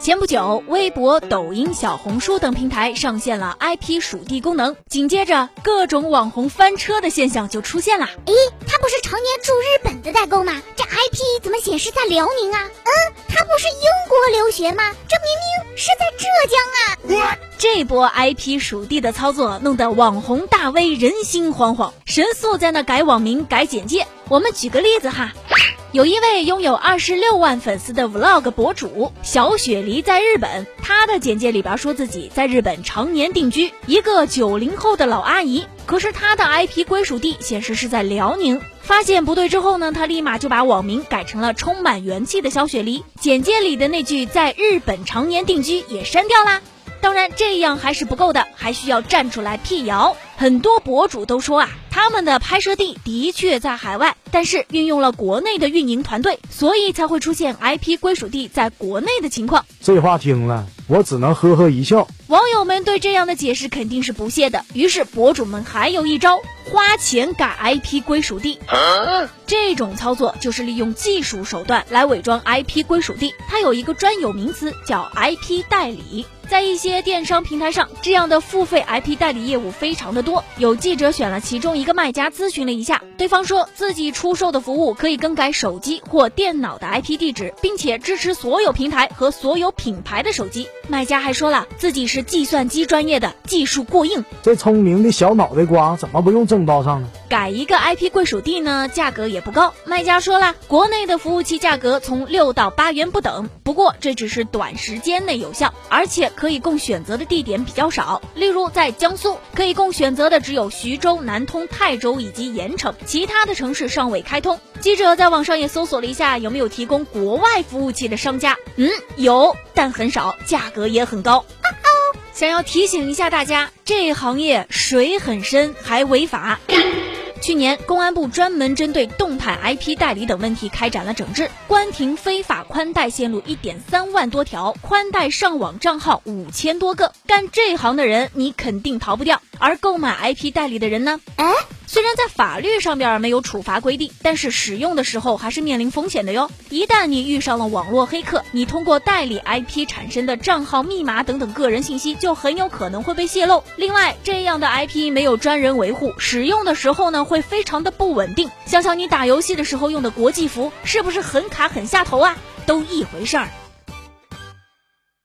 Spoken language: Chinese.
前不久，微博、抖音、小红书等平台上线了 IP 属地功能，紧接着各种网红翻车的现象就出现了。诶，他不是常年住日本的代购吗？这 IP 怎么显示在辽宁啊？嗯，他不是英国留学吗？这明明是在浙江啊！这波 IP 属地的操作弄得网红大 V 人心惶惶，神速在那改网名、改简介。我们举个例子哈。有一位拥有二十六万粉丝的 Vlog 博主小雪梨在日本，她的简介里边说自己在日本常年定居，一个九零后的老阿姨。可是她的 IP 归属地显示是在辽宁，发现不对之后呢，她立马就把网名改成了充满元气的小雪梨，简介里的那句在日本常年定居也删掉啦。当然，这样还是不够的，还需要站出来辟谣。很多博主都说啊，他们的拍摄地的确在海外，但是运用了国内的运营团队，所以才会出现 IP 归属地在国内的情况。这话听了，我只能呵呵一笑。网友们对这样的解释肯定是不屑的，于是博主们还有一招，花钱改 IP 归属地。这种操作就是利用技术手段来伪装 IP 归属地，它有一个专有名词叫 IP 代理。在一些电商平台上，这样的付费 IP 代理业务非常的多。有记者选了其中一个卖家咨询了一下，对方说自己出售的服务可以更改手机或电脑的 IP 地址，并且支持所有平台和所有品牌的手机。卖家还说了自己是计算机专业的，技术过硬。这聪明的小脑袋瓜怎么不用这正道上呢？改一个 IP 归属地呢，价格也不高。卖家说了，国内的服务器价格从六到八元不等，不过这只是短时间内有效，而且可以供选择的地点比较少。例如在江苏，可以供选择的只有徐州、南通、泰州以及盐城，其他的城市尚未开通。记者在网上也搜索了一下，有没有提供国外服务器的商家？嗯，有，但很少，价格也很高。想要提醒一下大家，这行业水很深，还违法。去年，公安部专门针对动态 IP 代理等问题开展了整治，关停非法宽带线路一点三万多条，宽带上网账号五千多个。干这行的人，你肯定逃不掉。而购买 IP 代理的人呢？哎。虽然在法律上边没有处罚规定，但是使用的时候还是面临风险的哟。一旦你遇上了网络黑客，你通过代理 IP 产生的账号、密码等等个人信息就很有可能会被泄露。另外，这样的 IP 没有专人维护，使用的时候呢会非常的不稳定。想想你打游戏的时候用的国际服，是不是很卡很下头啊？都一回事儿。